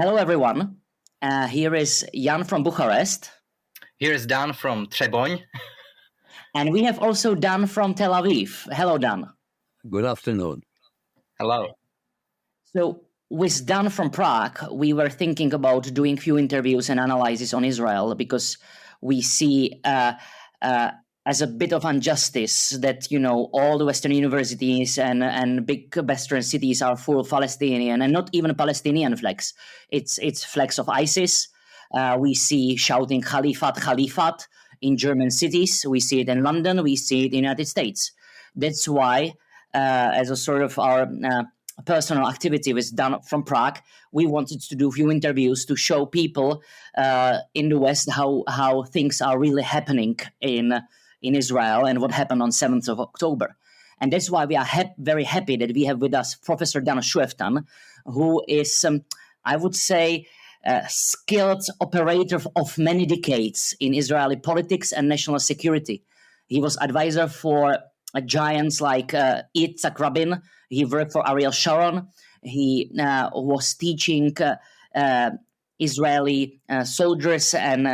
Hello, everyone. Uh, here is Jan from Bucharest. Here is Dan from Treboň. And we have also Dan from Tel Aviv. Hello, Dan. Good afternoon. Hello. So, with Dan from Prague, we were thinking about doing few interviews and analysis on Israel because we see uh, uh, as a bit of injustice that you know all the Western universities and and big Western cities are full of Palestinian and not even Palestinian flags. It's it's flags of ISIS. Uh, we see shouting Khalifat, Khalifat in German cities. We see it in London. We see it in the United States. That's why, uh, as a sort of our uh, personal activity was done from Prague. We wanted to do a few interviews to show people uh, in the West how how things are really happening in in Israel and what happened on 7th of October. And that's why we are ha- very happy that we have with us Professor Dan Schueftan, who is, um, I would say, a skilled operator of many decades in Israeli politics and national security. He was advisor for uh, giants like uh, Yitzhak Rabin. He worked for Ariel Sharon. He uh, was teaching uh, uh Israeli uh, soldiers and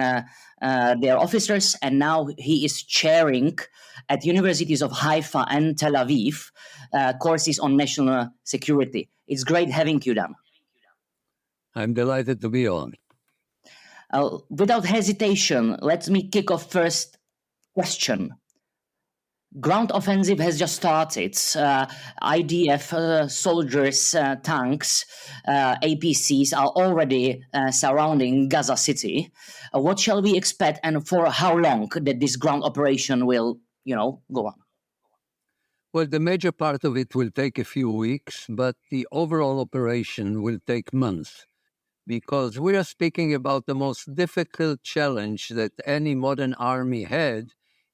uh, their officers, and now he is chairing at universities of Haifa and Tel Aviv uh, courses on national security. It's great having you, Dan. I'm delighted to be on. Uh, without hesitation, let me kick off first question ground offensive has just started. Uh, IDF uh, soldiers, uh, tanks, uh, APCs are already uh, surrounding Gaza City. Uh, what shall we expect, and for how long that this ground operation will, you know, go on? Well, the major part of it will take a few weeks, but the overall operation will take months because we are speaking about the most difficult challenge that any modern army had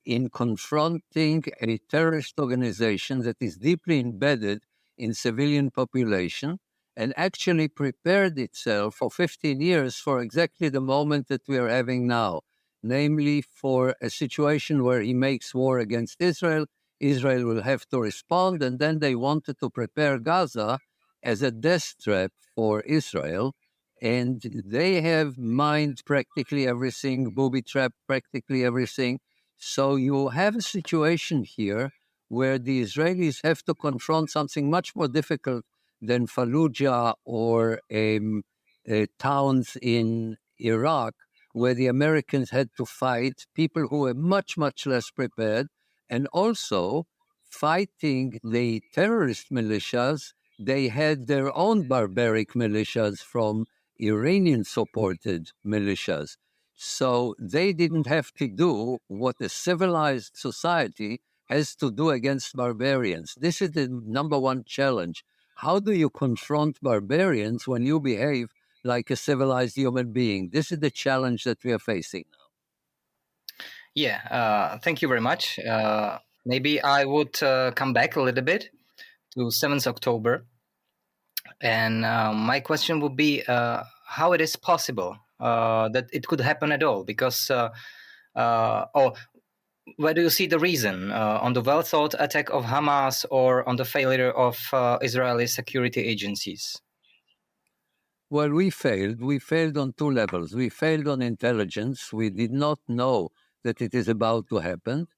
in confronting a terrorist organization that is deeply embedded in civilian population and actually prepared itself for 15 years for exactly the moment that we are having now, namely for a situation where he makes war against Israel. Israel will have to respond, and then they wanted to prepare Gaza as a death trap for Israel. And they have mined practically everything, booby trapped practically everything so you have a situation here where the Israelis have to confront something much more difficult than Fallujah or um, uh, towns in Iraq, where the Americans had to fight people who were much, much less prepared, and also fighting the terrorist militias. They had their own barbaric militias from Iranian supported militias. So they didn't have to do what a civilized society has to do against barbarians. This is the number one challenge. How do you confront barbarians when you behave like a civilized human being? This is the challenge that we are facing now. Yeah, uh, thank you very much. Uh, maybe I would uh, come back a little bit to 7th October. And uh, my question would be uh, how it is possible that it could happen at all because uh, uh, or where do you see the reason uh, on the well thought attack of Hamas or on the failure of uh, Israeli security agencies? Well, we failed. We failed on two levels. We failed on intelligence. We did not know that it is about to happen.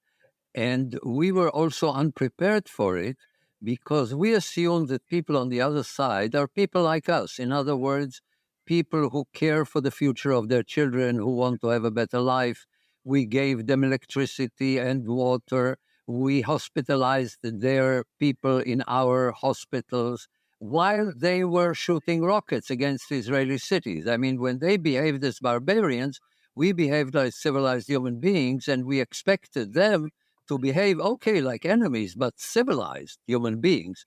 And we were also unprepared for it because we assumed that people on the other side are people like us. In other words, people who care for the future of their children, who want to have a better life. We gave them electricity and water. We hospitalized their people in our hospitals while they were shooting rockets against Israeli cities. I mean, when they behaved as barbarians, we behaved like civilized human beings, and we expected them to behave okay like enemies, but civilized human beings.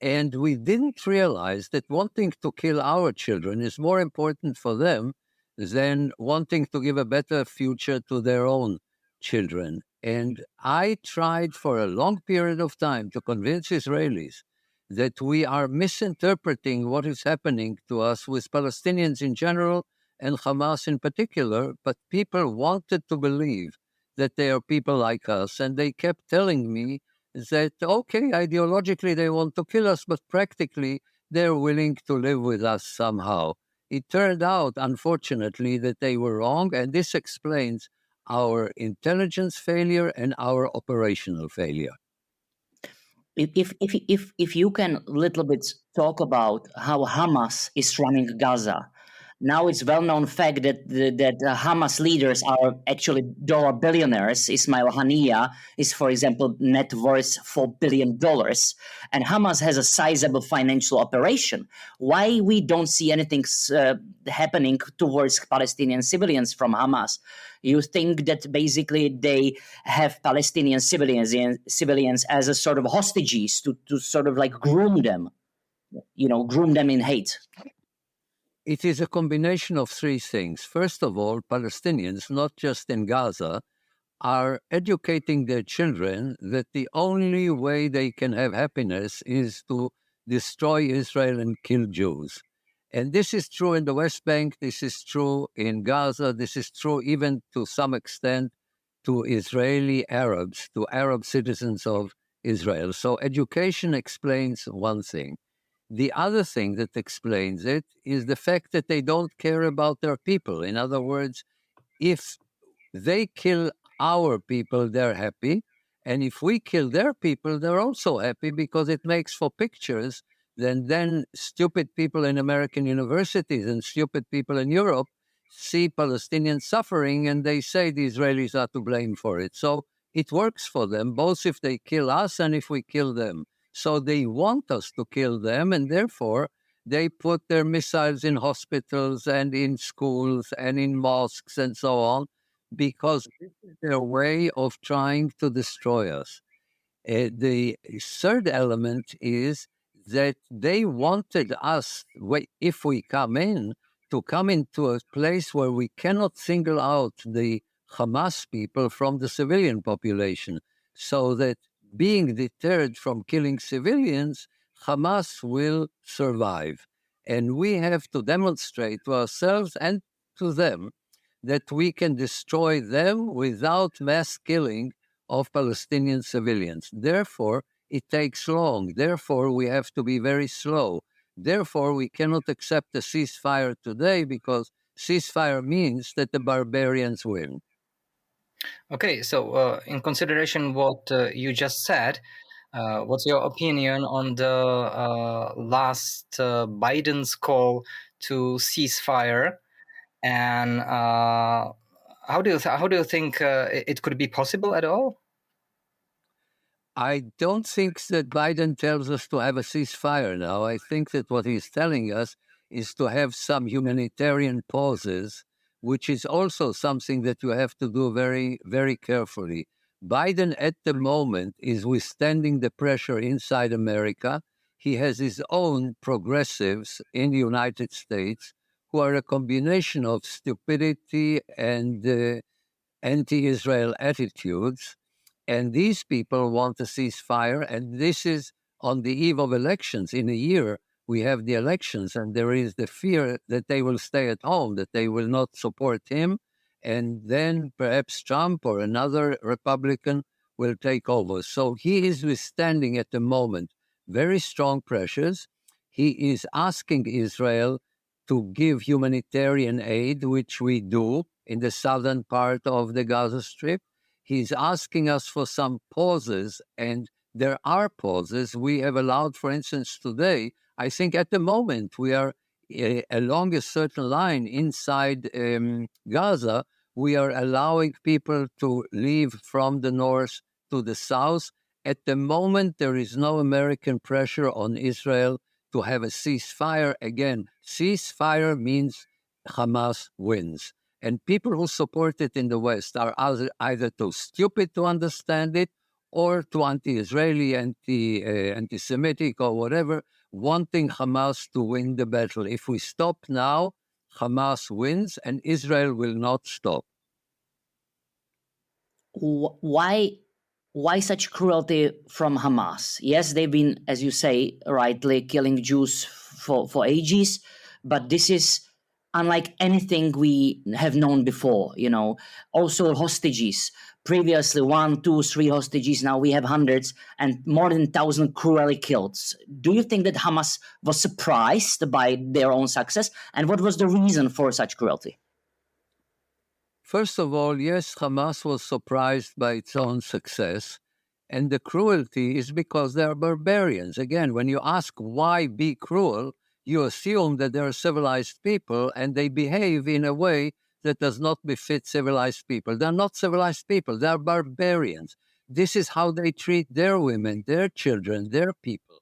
And we didn't realize that wanting to kill our children is more important for them than wanting to give a better future to their own children. And I tried for a long period of time to convince Israelis that we are misinterpreting what is happening to us with Palestinians in general and Hamas in particular, but people wanted to believe that they are people like us. And they kept telling me that, okay, ideologically they want to kill us, but practically they're willing to live with us somehow. It turned out, unfortunately, that they were wrong, and this explains our intelligence failure and our operational failure. If, if, if, if you can a little bit talk about how Hamas is running Gaza, now it's well-known fact that the, that the Hamas leaders are actually dollar billionaires. Ismail Haniyeh is, for example, net worth four billion dollars, and Hamas has a sizable financial operation. Why we don't see anything uh, happening towards Palestinian civilians from Hamas? You think that basically they have Palestinian civilians civilians as a sort of hostages to to sort of like groom them, you know, groom them in hate. It is a combination of three things. First of all, Palestinians, not just in Gaza, are educating their children that the only way they can have happiness is to destroy Israel and kill Jews. And this is true in the West Bank, this is true in Gaza, this is true even to some extent to Israeli Arabs, to Arab citizens of Israel. So education explains one thing. The other thing that explains it is the fact that they don't care about their people. In other words, if they kill our people, they're happy. And if we kill their people, they're also happy because it makes for pictures. Then, then stupid people in American universities and stupid people in Europe see Palestinian suffering and they say the Israelis are to blame for it. So it works for them, both if they kill us and if we kill them. So they want us to kill them, and therefore they put their missiles in hospitals and in schools and in mosques and so on, because this is their way of trying to destroy us. Uh, the third element is that they wanted us, if we come in, to come into a place where we cannot single out the Hamas people from the civilian population, so that being deterred from killing civilians, Hamas will survive. And we have to demonstrate to ourselves and to them that we can destroy them without mass killing of Palestinian civilians. Therefore, it takes long. Therefore, we have to be very slow. Therefore, we cannot accept a ceasefire today because ceasefire means that the barbarians win. Okay, so uh, in consideration what uh, you just said, uh, what's your opinion on the uh, last uh, Biden's call to ceasefire, and uh, how do you how do you think it could be possible at all? I don't think that Biden tells us to have a ceasefire now. I think that what he's telling us is to have some humanitarian pauses which is also something that you have to do very, very carefully. Biden at the moment is withstanding the pressure inside America. He has his own progressives in the United States who are a combination of stupidity and uh, anti Israel attitudes. And these people want a ceasefire. And this is on the eve of elections in a year we have the elections and there is the fear that they will stay at home, that they will not support him. And then perhaps Trump or another Republican will take over. So he is withstanding at the moment very strong pressures. He is asking Israel to give humanitarian aid, which we do in the southern part of the Gaza Strip. He's asking us for some pauses, and there are pauses. We have allowed, for instance, today I think at the moment we are uh, along a certain line inside um, Gaza. We are allowing people to leave from the north to the south. At the moment, there is no American pressure on Israel to have a ceasefire. Again, ceasefire means Hamas wins. And people who support it in the West are either too stupid to understand it or too anti-Israeli, anti, uh, anti-Semitic, or whatever wanting Hamas to win the battle. If we stop now, Hamas wins and Israel will not stop. Why why such cruelty from Hamas? Yes, they've been, as you say, rightly killing Jews for, for ages, but this is unlike anything we have known before. You know, also hostages. Previously, one, two, three hostages. Now we have hundreds and more than thousand cruelly killed. Do you think that Hamas was surprised by their own success, and what was the reason for such cruelty? First of all, yes, Hamas was surprised by its own success. And the cruelty is because they are barbarians. Again, when you ask why be cruel, you assume that they are civilized people and they behave in a way that does not befit civilized people. They're not civilized people, they're barbarians. This is how they treat their women, their children, their people.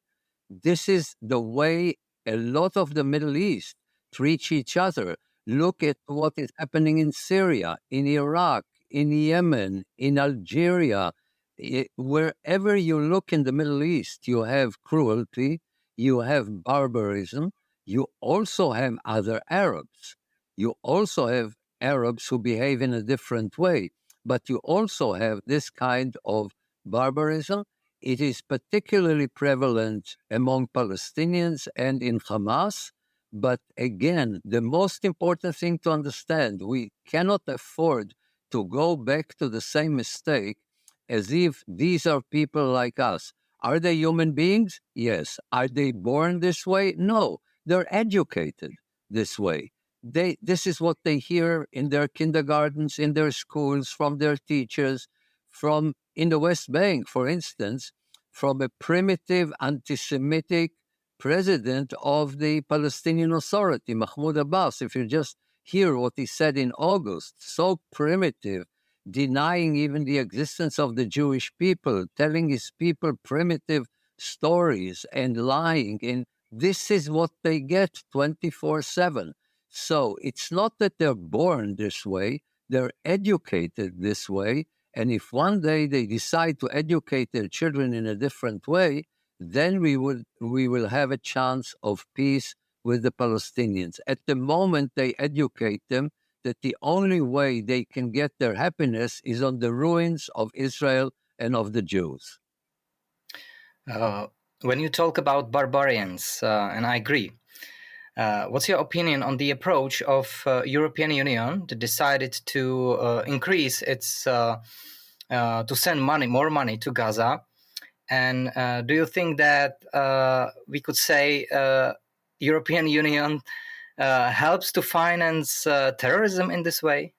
This is the way a lot of the Middle East treat each other. Look at what is happening in Syria, in Iraq, in Yemen, in Algeria. It, wherever you look in the Middle East, you have cruelty, you have barbarism, you also have other Arabs. You also have Arabs who behave in a different way, but you also have this kind of barbarism. It is particularly prevalent among Palestinians and in Hamas. But again, the most important thing to understand we cannot afford to go back to the same mistake as if these are people like us. Are they human beings? Yes. Are they born this way? No. They're educated this way. They, this is what they hear in their kindergartens, in their schools, from their teachers, from in the West Bank, for instance, from a primitive anti Semitic president of the Palestinian Authority, Mahmoud Abbas. If you just hear what he said in August, so primitive, denying even the existence of the Jewish people, telling his people primitive stories and lying. And this is what they get 24 7. So it's not that they're born this way, they're educated this way. And if one day they decide to educate their children in a different way, then we will we will have a chance of peace with the Palestinians. At the moment they educate them, that the only way they can get their happiness is on the ruins of Israel and of the Jews. Uh, when you talk about barbarians, uh, and I agree, uh, what's your opinion on the approach of uh, European Union that decided to uh, increase its uh, to send money, more money to Gaza? And do you think that we could say European Union uh, helps to finance uh, terrorism in this way?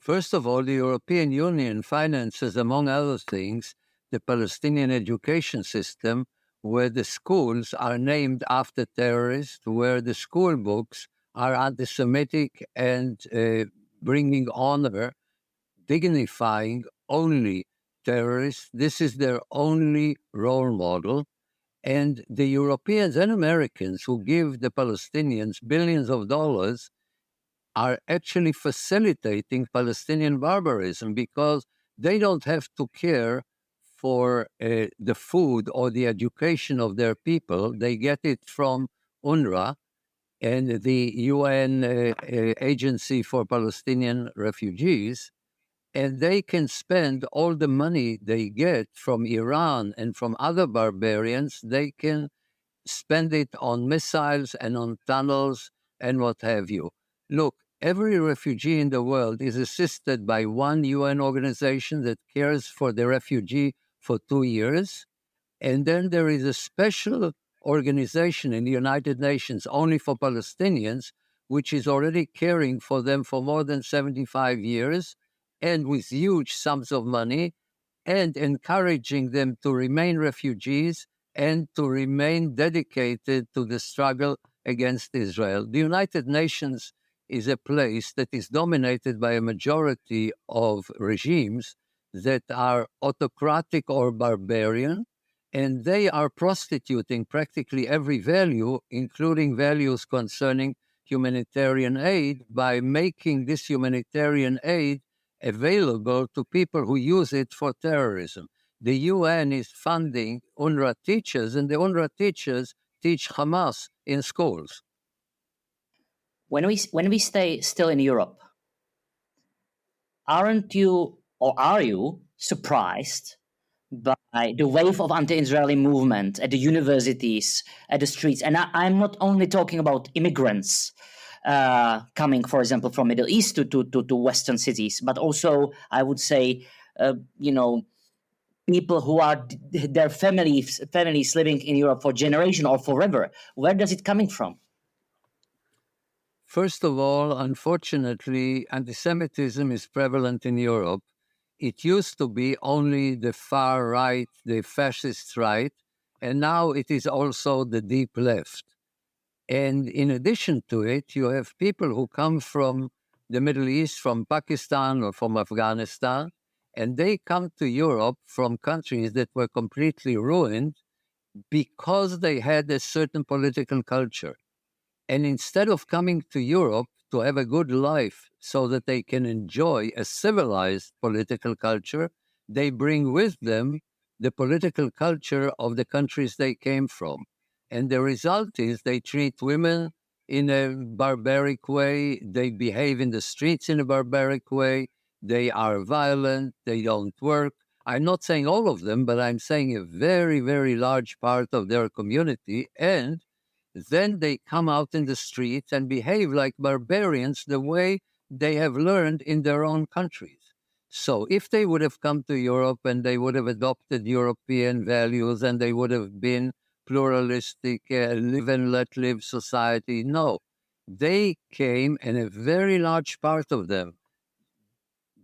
First of all, the European Union finances, among other things, the Palestinian education system, where the schools are named after terrorists, where the school books are anti Semitic and uh, bringing honor, dignifying only terrorists. This is their only role model. And the Europeans and Americans who give the Palestinians billions of dollars are actually facilitating Palestinian barbarism because they don't have to care for uh, the food or the education of their people. They get it from UNRWA and the UN uh, uh, Agency for Palestinian Refugees and they can spend all the money they get from Iran and from other barbarians, they can spend it on missiles and on tunnels and what have you. Look, every refugee in the world is assisted by one UN organization that cares for the refugee for two years. And then there is a special organization in the United Nations only for Palestinians, which is already caring for them for more than 75 years and with huge sums of money and encouraging them to remain refugees and to remain dedicated to the struggle against Israel. The United Nations is a place that is dominated by a majority of regimes that are autocratic or barbarian, and they are prostituting practically every value, including values concerning humanitarian aid, by making this humanitarian aid available to people who use it for terrorism. The UN is funding UNRWA teachers, and the UNRWA teachers teach Hamas in schools. When we when we stay still in Europe, aren't you or are you surprised by the wave of anti-Israeli movement at the universities, at the streets? And I, I'm not only talking about immigrants uh, coming, for example, from Middle East to, to, to, to Western cities, but also I would say, uh, you know, people who are their families families living in Europe for generation or forever. Where does it coming from? First of all, unfortunately, anti-Semitism is prevalent in Europe. It used to be only the far right, the fascist right, and now it is also the deep left. And in addition to it, you have people who come from the Middle East, from Pakistan or from Afghanistan, and they come to Europe from countries that were completely ruined because they had a certain political culture. And instead of coming to Europe to have a good life so that they can enjoy a civilized political culture, they bring with them the political culture of the countries they came from. And the result is they treat women in a barbaric way, they behave in the streets in a barbaric way, they are violent, they don't work. I'm not saying all of them, but I'm saying a very, very large part of their community. And then they come out in the streets and behave like barbarians the way they have learned in their own countries. So if they would have come to Europe and they would have adopted European values and they would have been pluralistic, uh, live and let live society. No, they came, and a very large part of them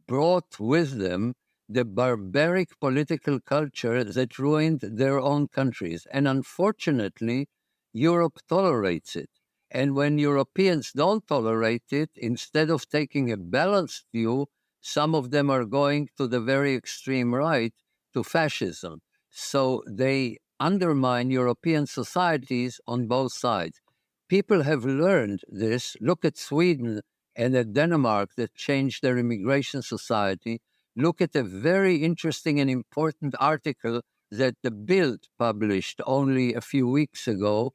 brought with them the barbaric political culture that ruined their own countries. And unfortunately, Europe tolerates it. And when Europeans don't tolerate it, instead of taking a balanced view, some of them are going to the very extreme right, to fascism. So they undermine European societies on both sides. People have learned this. Look at Sweden and at Denmark that changed their immigration society. Look at a very interesting and important article that the Bild published only a few weeks ago,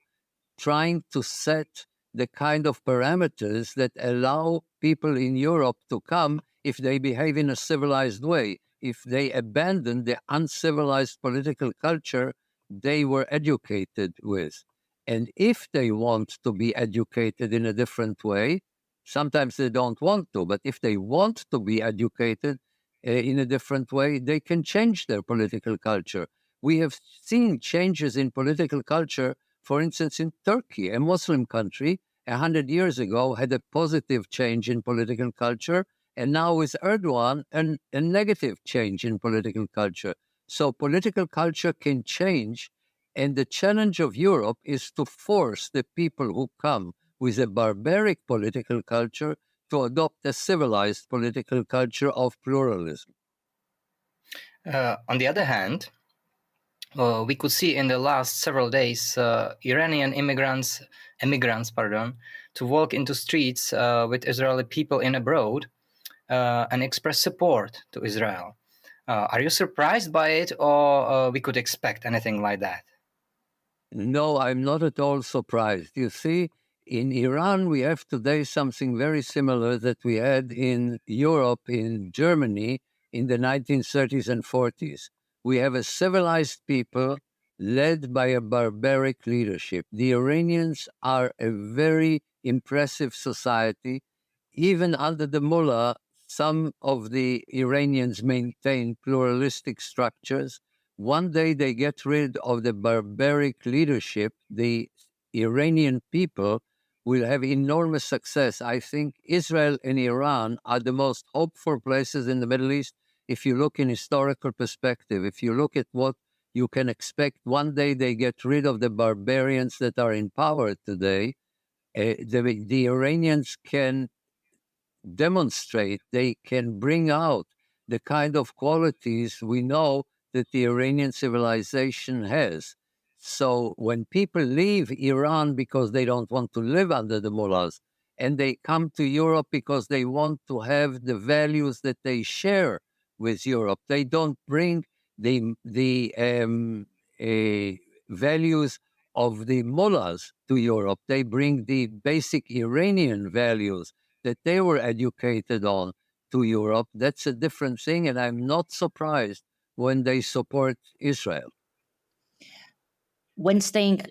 trying to set the kind of parameters that allow people in Europe to come if they behave in a civilized way, if they abandon the uncivilized political culture they were educated with. And if they want to be educated in a different way, sometimes they don't want to, but if they want to be educated uh, in a different way, they can change their political culture. We have seen changes in political culture, for instance, in Turkey, a Muslim country, a hundred years ago had a positive change in political culture, and now with Erdogan, an, a negative change in political culture. So political culture can change. And the challenge of Europe is to force the people who come with a barbaric political culture to adopt a civilized political culture of pluralism. Uh, on the other hand, uh, we could see in the last several days uh, Iranian immigrants, immigrants, pardon, to walk into streets uh, with Israeli people in abroad uh, and express support to Israel. Uh, are you surprised by it, or uh, we could expect anything like that? No, I'm not at all surprised. You see, in Iran, we have today something very similar that we had in Europe, in Germany, in the 1930s and 40s. We have a civilized people led by a barbaric leadership. The Iranians are a very impressive society. Even under the mullah, some of the Iranians maintain pluralistic structures. One day they get rid of the barbaric leadership, the Iranian people will have enormous success. I think Israel and Iran are the most hopeful places in the Middle East if you look in historical perspective. If you look at what you can expect, one day they get rid of the barbarians that are in power today. Uh, the, the Iranians can demonstrate, they can bring out the kind of qualities we know that the Iranian civilization has. So when people leave Iran because they don't want to live under the mullahs, and they come to Europe because they want to have the values that they share with Europe, they don't bring the the um, uh, values of the mullahs to Europe. They bring the basic Iranian values that they were educated on to Europe. That's a different thing, and I'm not surprised when they support Israel. When staying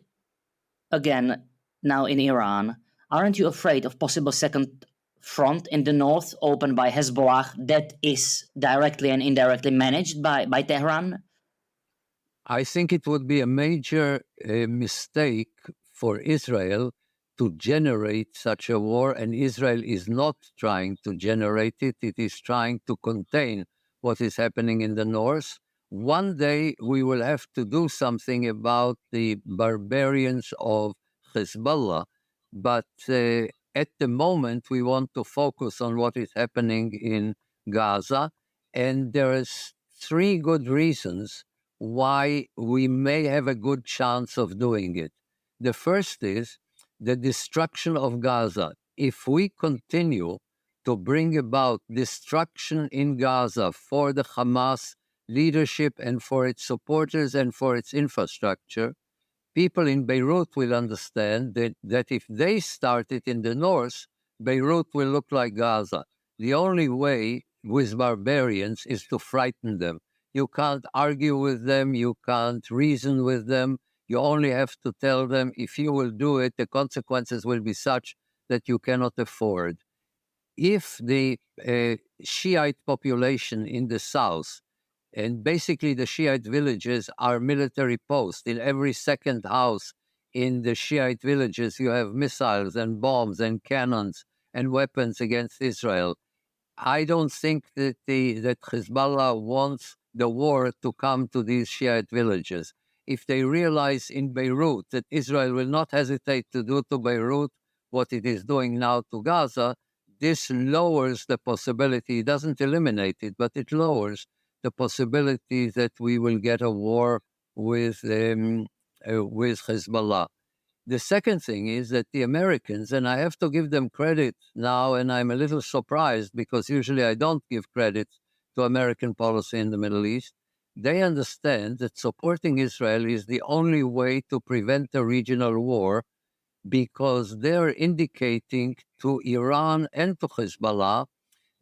again now in Iran, aren't you afraid of possible second front in the north opened by Hezbollah that is directly and indirectly managed by, by Tehran? I think it would be a major uh, mistake for Israel to generate such a war, and Israel is not trying to generate it. It is trying to contain what is happening in the north. One day we will have to do something about the barbarians of Hezbollah, but uh, at the moment we want to focus on what is happening in Gaza, and there is three good reasons why we may have a good chance of doing it. The first is the destruction of Gaza. If we continue to bring about destruction in Gaza for the Hamas leadership and for its supporters and for its infrastructure, people in Beirut will understand that, that if they start it in the north, Beirut will look like Gaza. The only way with barbarians is to frighten them. You can't argue with them, you can't reason with them. You only have to tell them if you will do it, the consequences will be such that you cannot afford. If the uh, Shiite population in the south and basically, the Shiite villages are military posts. In every second house in the Shiite villages, you have missiles and bombs and cannons and weapons against Israel. I don't think that the that Hezbollah wants the war to come to these Shiite villages. If they realize in Beirut that Israel will not hesitate to do to Beirut what it is doing now to Gaza, this lowers the possibility. It doesn't eliminate it, but it lowers the possibility that we will get a war with um, uh, with Hezbollah. The second thing is that the Americans, and I have to give them credit now, and I'm a little surprised because usually I don't give credit to American policy in the Middle East. They understand that supporting Israel is the only way to prevent a regional war because they're indicating to Iran and to Hezbollah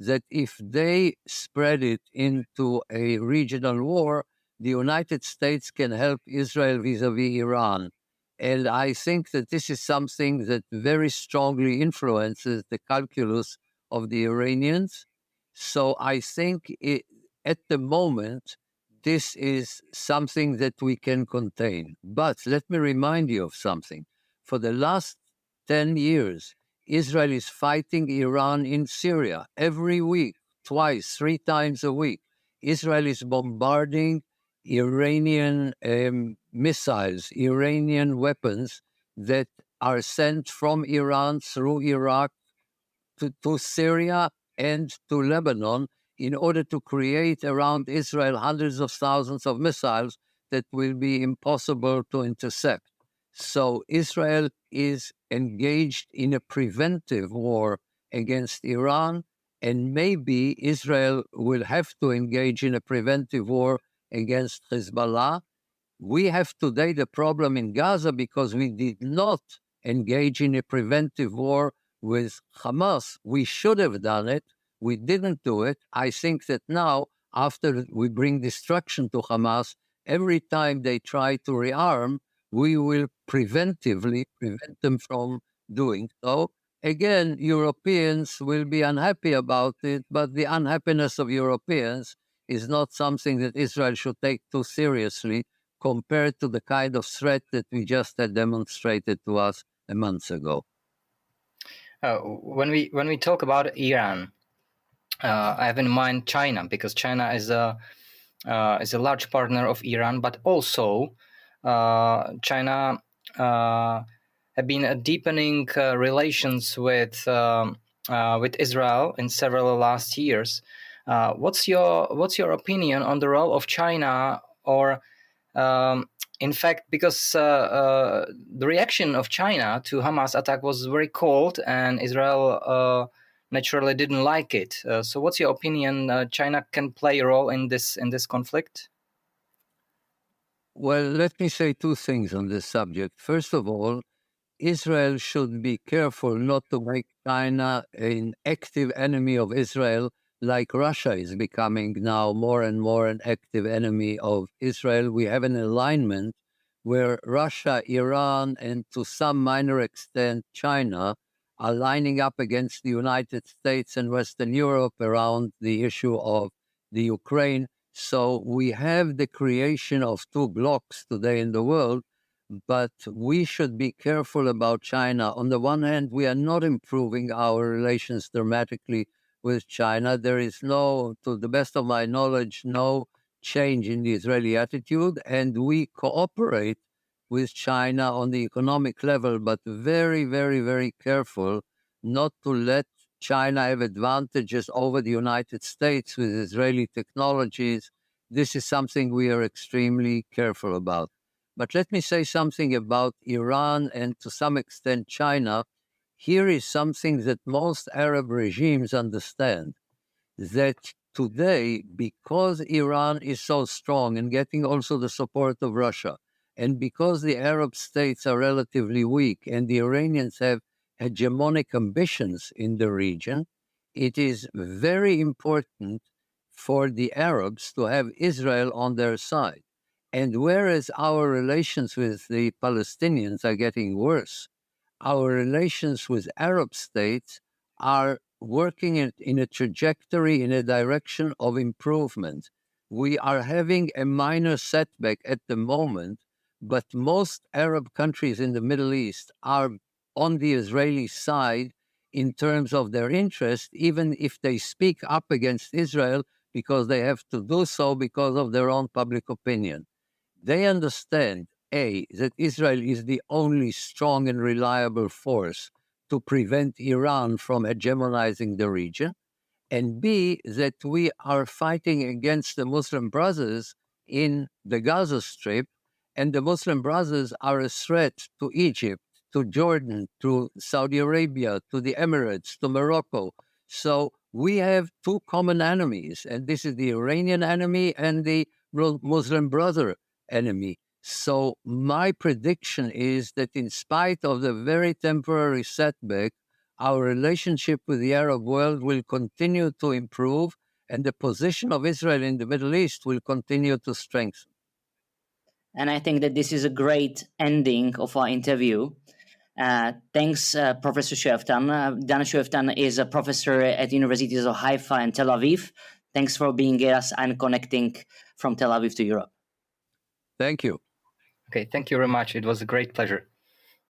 that if they spread it into a regional war, the United States can help Israel vis a vis Iran. And I think that this is something that very strongly influences the calculus of the Iranians. So I think it, at the moment, this is something that we can contain. But let me remind you of something. For the last 10 years, Israel is fighting Iran in Syria every week, twice, three times a week. Israel is bombarding Iranian um, missiles, Iranian weapons that are sent from Iran through Iraq to, to Syria and to Lebanon in order to create around Israel hundreds of thousands of missiles that will be impossible to intercept. So Israel is engaged in a preventive war against Iran, and maybe Israel will have to engage in a preventive war against Hezbollah. We have today the problem in Gaza because we did not engage in a preventive war with Hamas. We should have done it. We didn't do it. I think that now, after we bring destruction to Hamas, every time they try to rearm, we will preventively prevent them from doing so. Again, Europeans will be unhappy about it, but the unhappiness of Europeans is not something that Israel should take too seriously compared to the kind of threat that we just had demonstrated to us a month ago. Uh, when we when we talk about Iran, uh, I have in mind China because China is a uh, is a large partner of Iran, but also China uh, have been deepening uh, relations with um, with Israel in several last years. what's your what's your opinion on the role of China or um, in fact, because uh, uh, the reaction of China to Hamas attack was very cold, and Israel uh, naturally didn't like it. so, what's your opinion? China can play a role in this in this conflict? Well, let me say two things on this subject. First of all, Israel should be careful not to make China an active enemy of Israel, like Russia is becoming now more and more an active enemy of Israel. We have an alignment where Russia, Iran, and to some minor extent China are lining up against the United States and Western Europe around the issue of the Ukraine. So we have the creation of two blocks today in the world, but we should be careful about China. On the one hand, we are not improving our relations dramatically with China. There is no, to the best of my knowledge, no change in the Israeli attitude, and we cooperate with China on the economic level, but very, very, very careful not to let China have advantages over the United States with Israeli technologies. This is something we are extremely careful about. But let me say something about Iran and to some extent China. Here is something that most Arab regimes understand that today, because Iran is so strong and getting also the support of Russia, and because the Arab states are relatively weak and the Iranians have hegemonic ambitions in the region, it is very important for the Arabs to have Israel on their side. And whereas our relations with the Palestinians are getting worse, our relations with Arab states are working in, in a trajectory, in a direction of improvement. We are having a minor setback at the moment, but most Arab countries in the Middle East are on the Israeli side in terms of their interest, even if they speak up against Israel because they have to do so because of their own public opinion. They understand, A, that Israel is the only strong and reliable force to prevent Iran from hegemonizing the region, and B, that we are fighting against the Muslim Brothers in the Gaza Strip, and the Muslim Brothers are a threat to Egypt, to Jordan, to Saudi Arabia, to the Emirates, to Morocco. So we have two common enemies, and this is the Iranian enemy and the Muslim brother enemy. So my prediction is that in spite of the very temporary setback, our relationship with the Arab world will continue to improve and the position of Israel in the Middle East will continue to strengthen. And I think that this is a great ending of our interview. Uh, thanks, uh, Professor Schueftan. Uh, Dan Schueftan is a professor at universities of Haifa and Tel Aviv. Thanks for being with us and connecting from Tel Aviv to Europe. Thank you. Okay, thank you very much. It was a great pleasure.